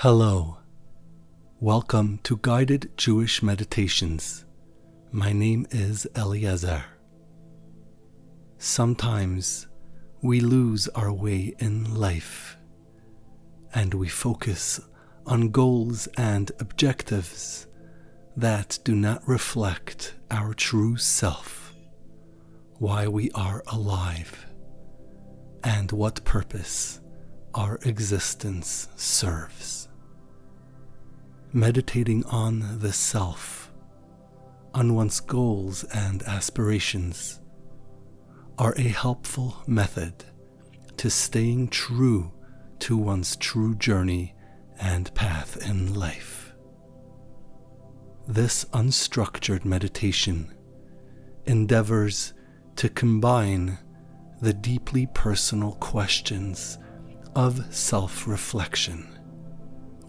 Hello. Welcome to Guided Jewish Meditations. My name is Eliezer. Sometimes we lose our way in life and we focus on goals and objectives that do not reflect our true self, why we are alive, and what purpose our existence serves. Meditating on the self, on one's goals and aspirations, are a helpful method to staying true to one's true journey and path in life. This unstructured meditation endeavors to combine the deeply personal questions of self reflection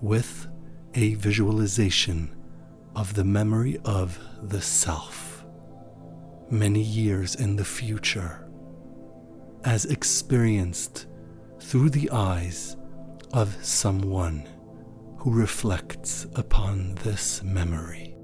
with a visualization of the memory of the self many years in the future, as experienced through the eyes of someone who reflects upon this memory.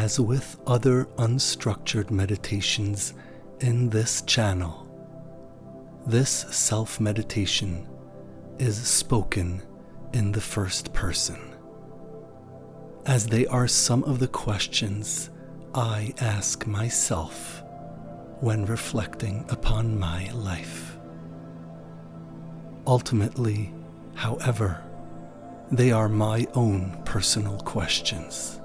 As with other unstructured meditations in this channel, this self meditation is spoken in the first person, as they are some of the questions I ask myself when reflecting upon my life. Ultimately, however, they are my own personal questions.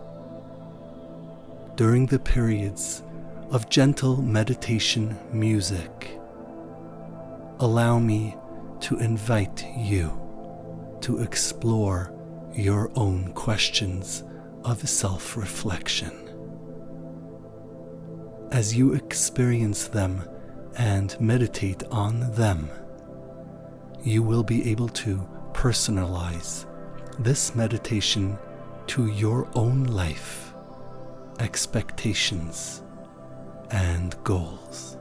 During the periods of gentle meditation music, allow me to invite you to explore your own questions of self reflection. As you experience them and meditate on them, you will be able to personalize this meditation to your own life, expectations, and goals.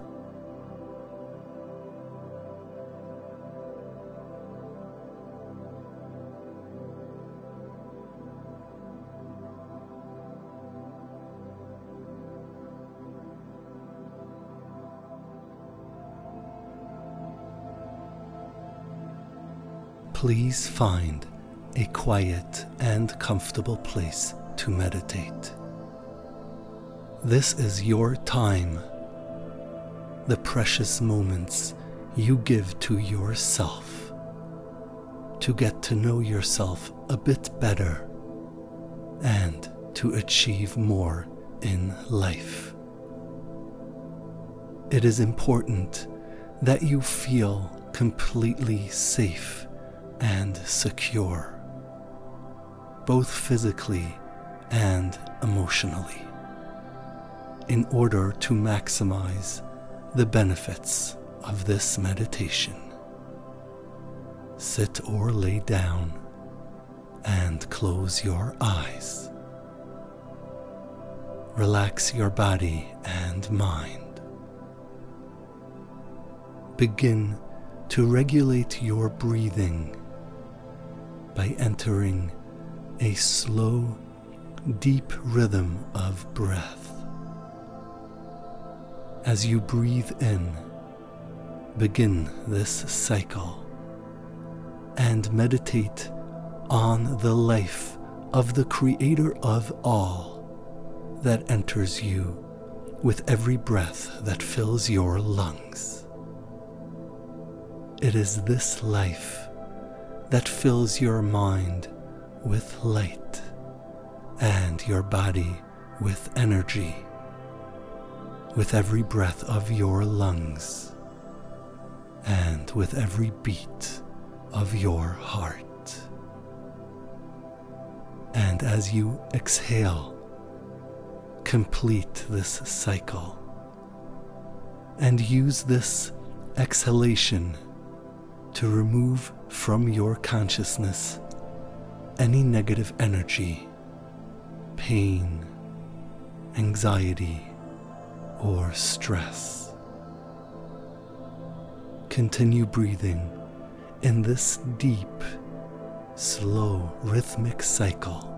Please find a quiet and comfortable place to meditate. This is your time, the precious moments you give to yourself to get to know yourself a bit better and to achieve more in life. It is important that you feel completely safe and secure, both physically and emotionally, in order to maximize the benefits of this meditation. Sit or lay down and close your eyes. Relax your body and mind. Begin to regulate your breathing by entering a slow, deep rhythm of breath. As you breathe in, begin this cycle and meditate on the life of the Creator of all that enters you with every breath that fills your lungs. It is this life that fills your mind with light and your body with energy with every breath of your lungs and with every beat of your heart. And as you exhale, complete this cycle and use this exhalation to remove from your consciousness any negative energy, pain, anxiety, or stress. Continue breathing in this deep, slow, rhythmic cycle,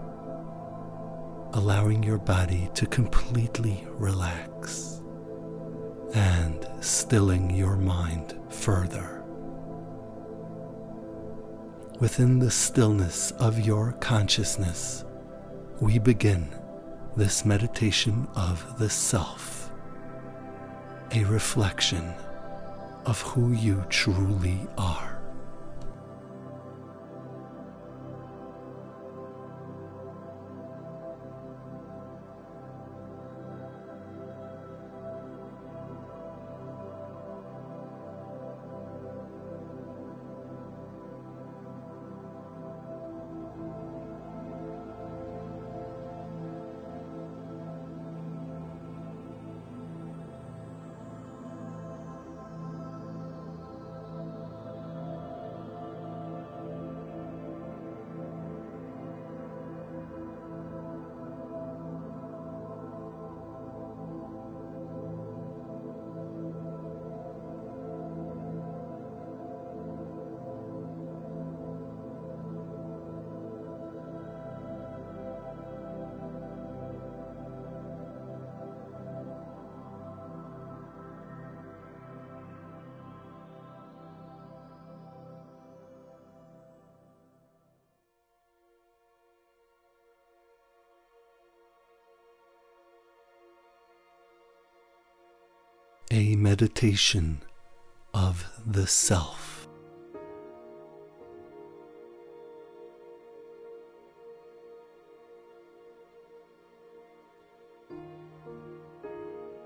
allowing your body to completely relax and stilling your mind further. Within the stillness of your consciousness, we begin this meditation of the self, a reflection of who you truly are. A meditation of the self.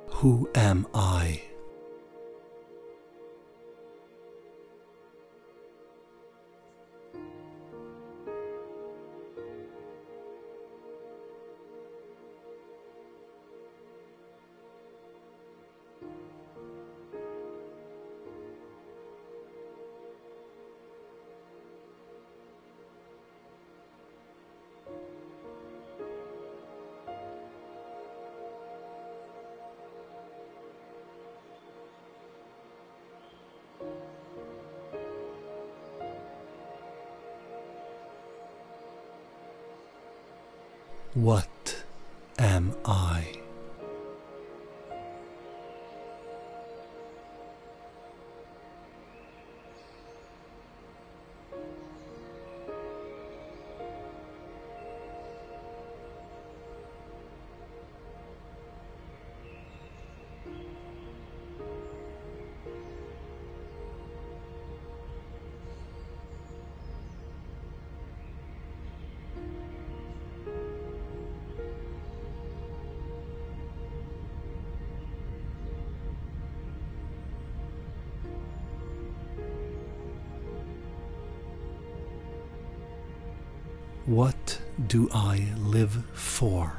Who am I? What am I? What do I live for?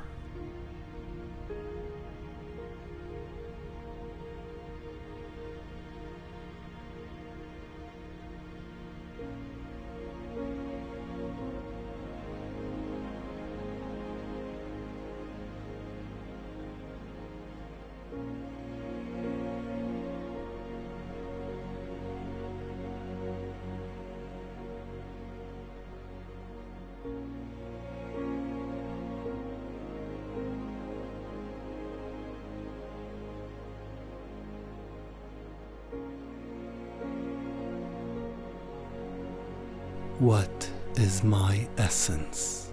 What is my essence?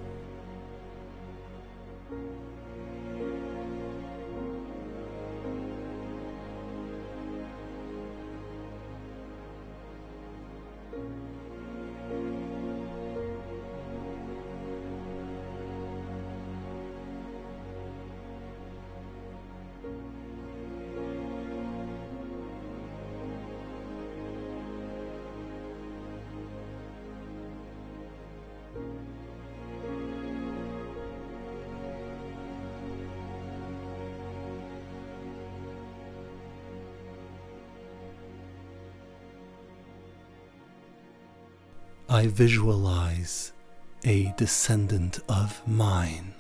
I visualize a descendant of mine.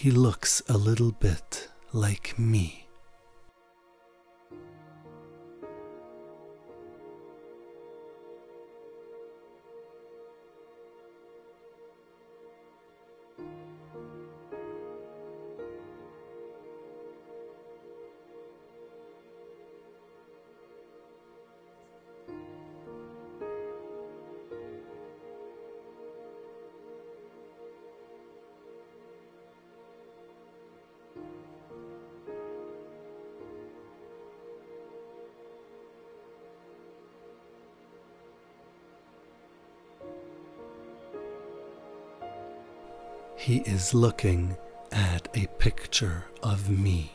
He looks a little bit like me. He is looking at a picture of me.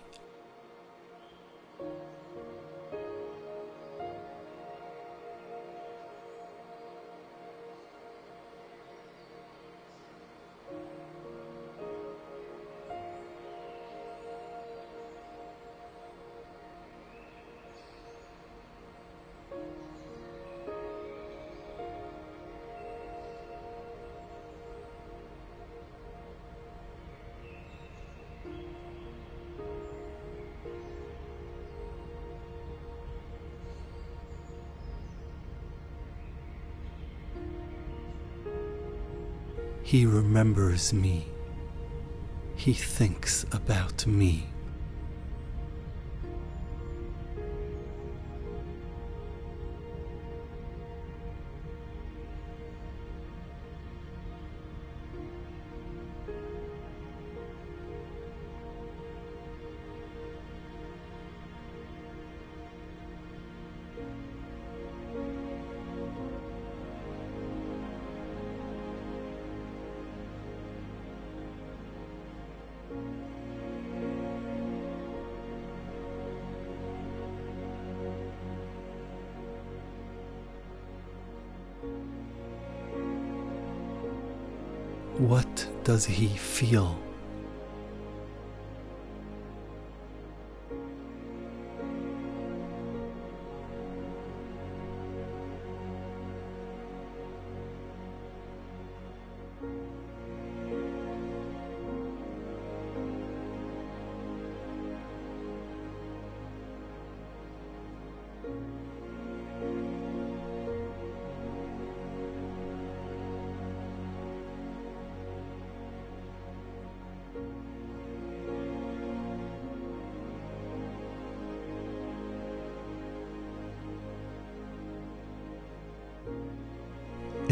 Remembers me. He thinks about me. Does he feel?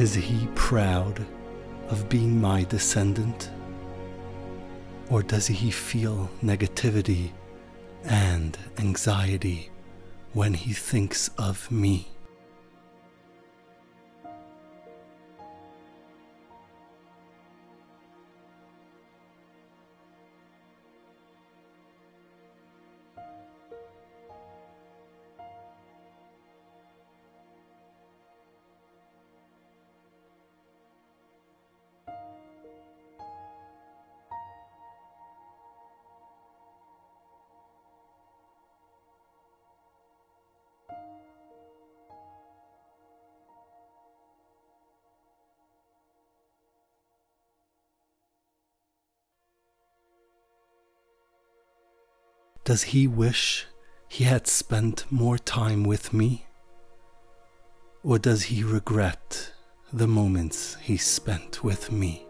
Is he proud of being my descendant? Or does he feel negativity and anxiety when he thinks of me? Does he wish he had spent more time with me? Or does he regret the moments he spent with me?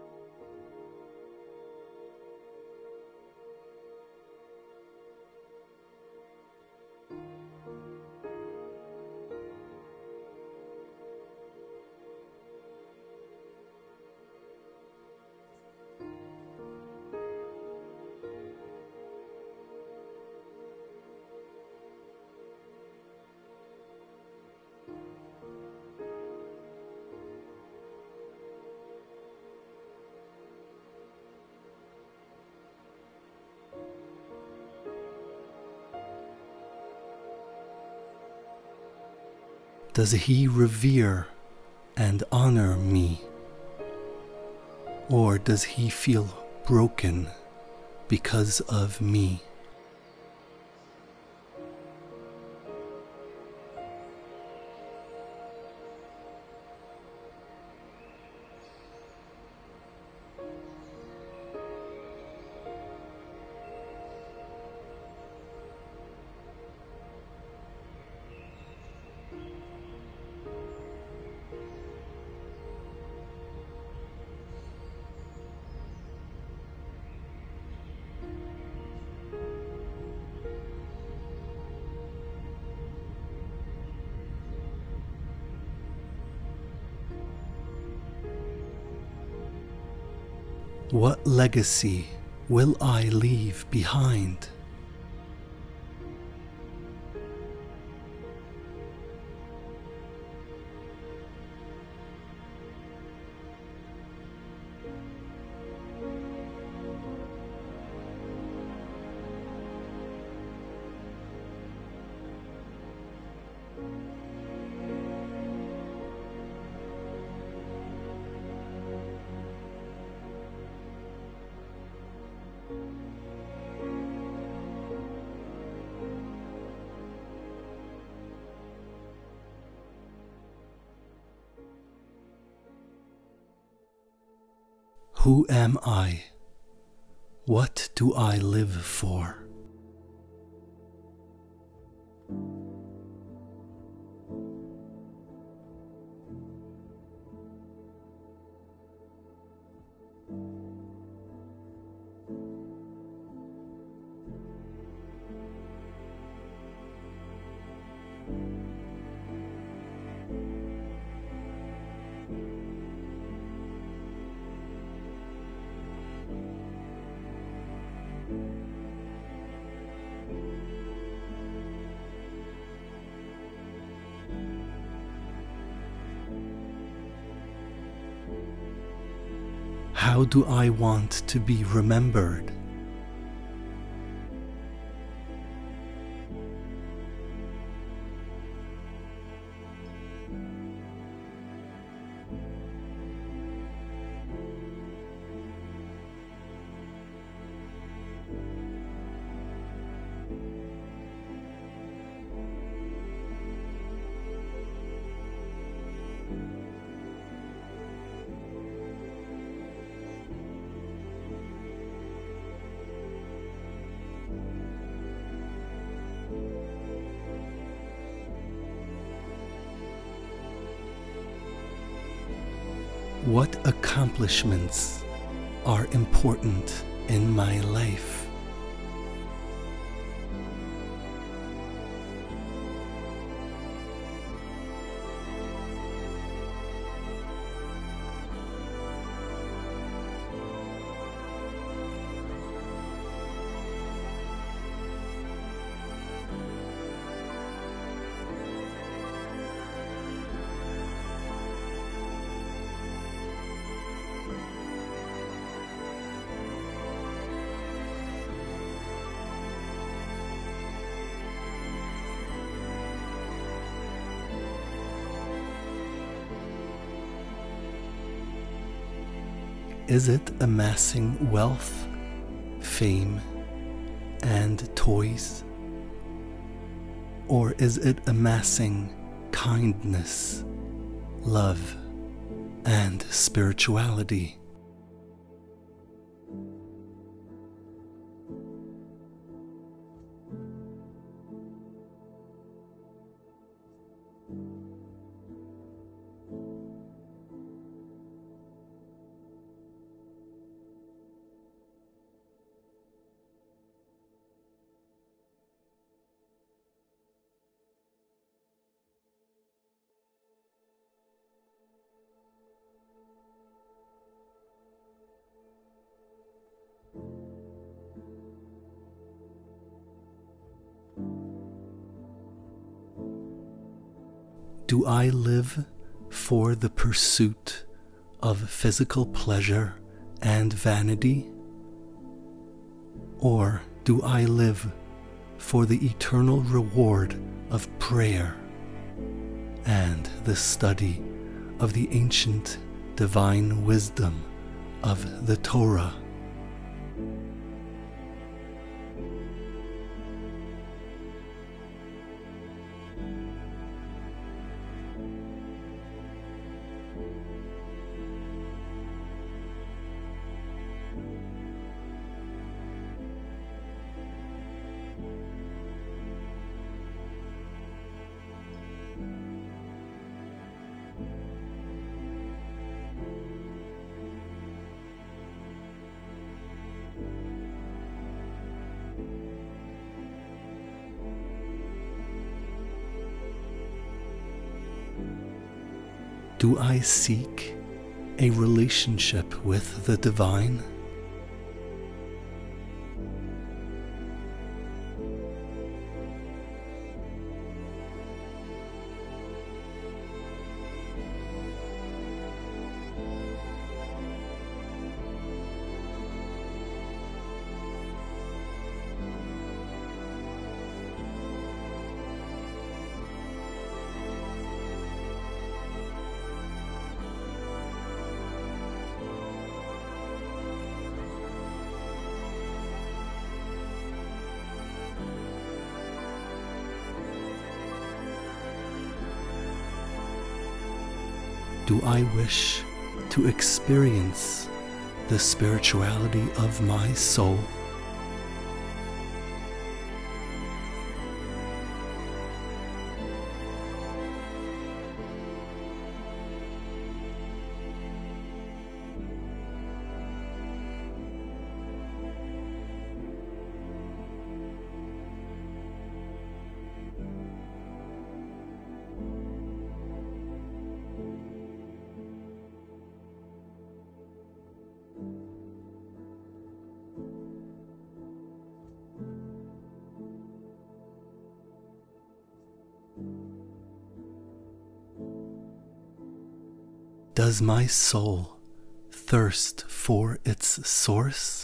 Does he revere and honor me? Or does he feel broken because of me? What legacy will I leave behind? Who am I? What do I live for? How do I want to be remembered? What accomplishments are important in my life? Is it amassing wealth, fame, and toys? Or is it amassing kindness, love, and spirituality? Do I live for the pursuit of physical pleasure and vanity? Or do I live for the eternal reward of prayer, and the study of the ancient divine wisdom of the Torah. Do I seek a relationship with the divine? Do I wish to experience the spirituality of my soul? Does my soul thirst for its source?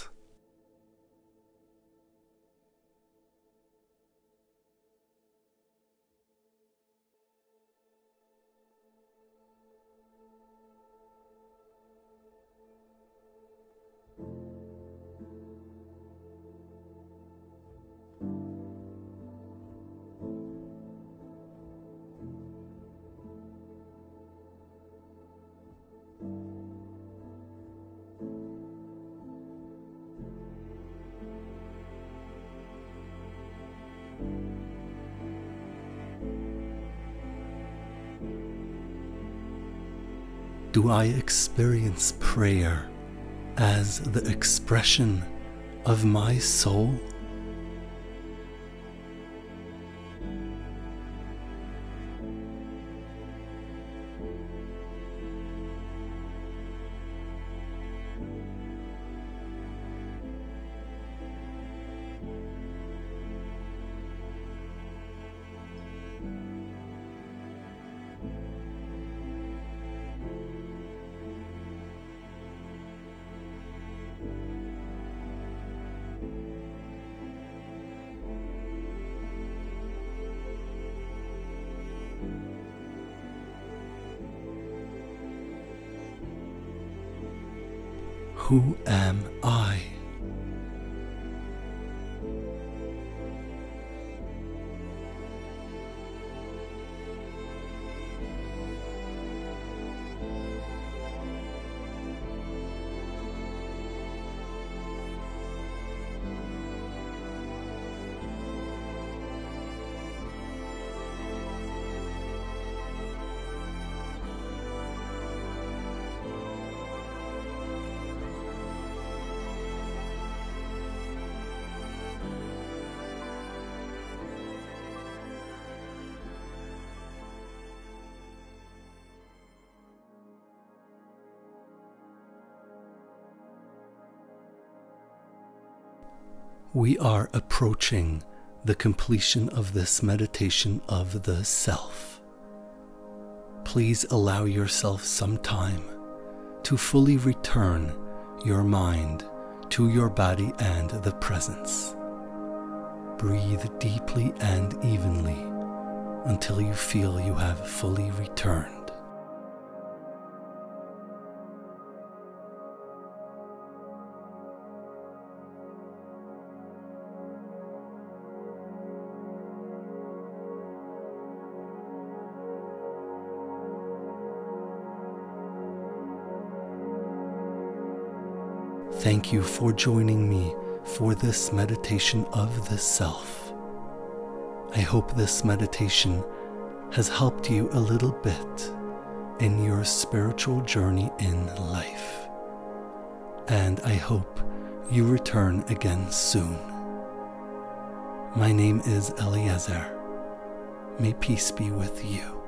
Do I experience prayer as the expression of my soul? Who am I? We are approaching the completion of this meditation of the self. Please allow yourself some time to fully return your mind to your body and the presence. Breathe deeply and evenly until you feel you have fully returned. Thank you for joining me for this meditation of the self. I hope this meditation has helped you a little bit in your spiritual journey in life. And I hope you return again soon. My name is Eliezer. May peace be with you.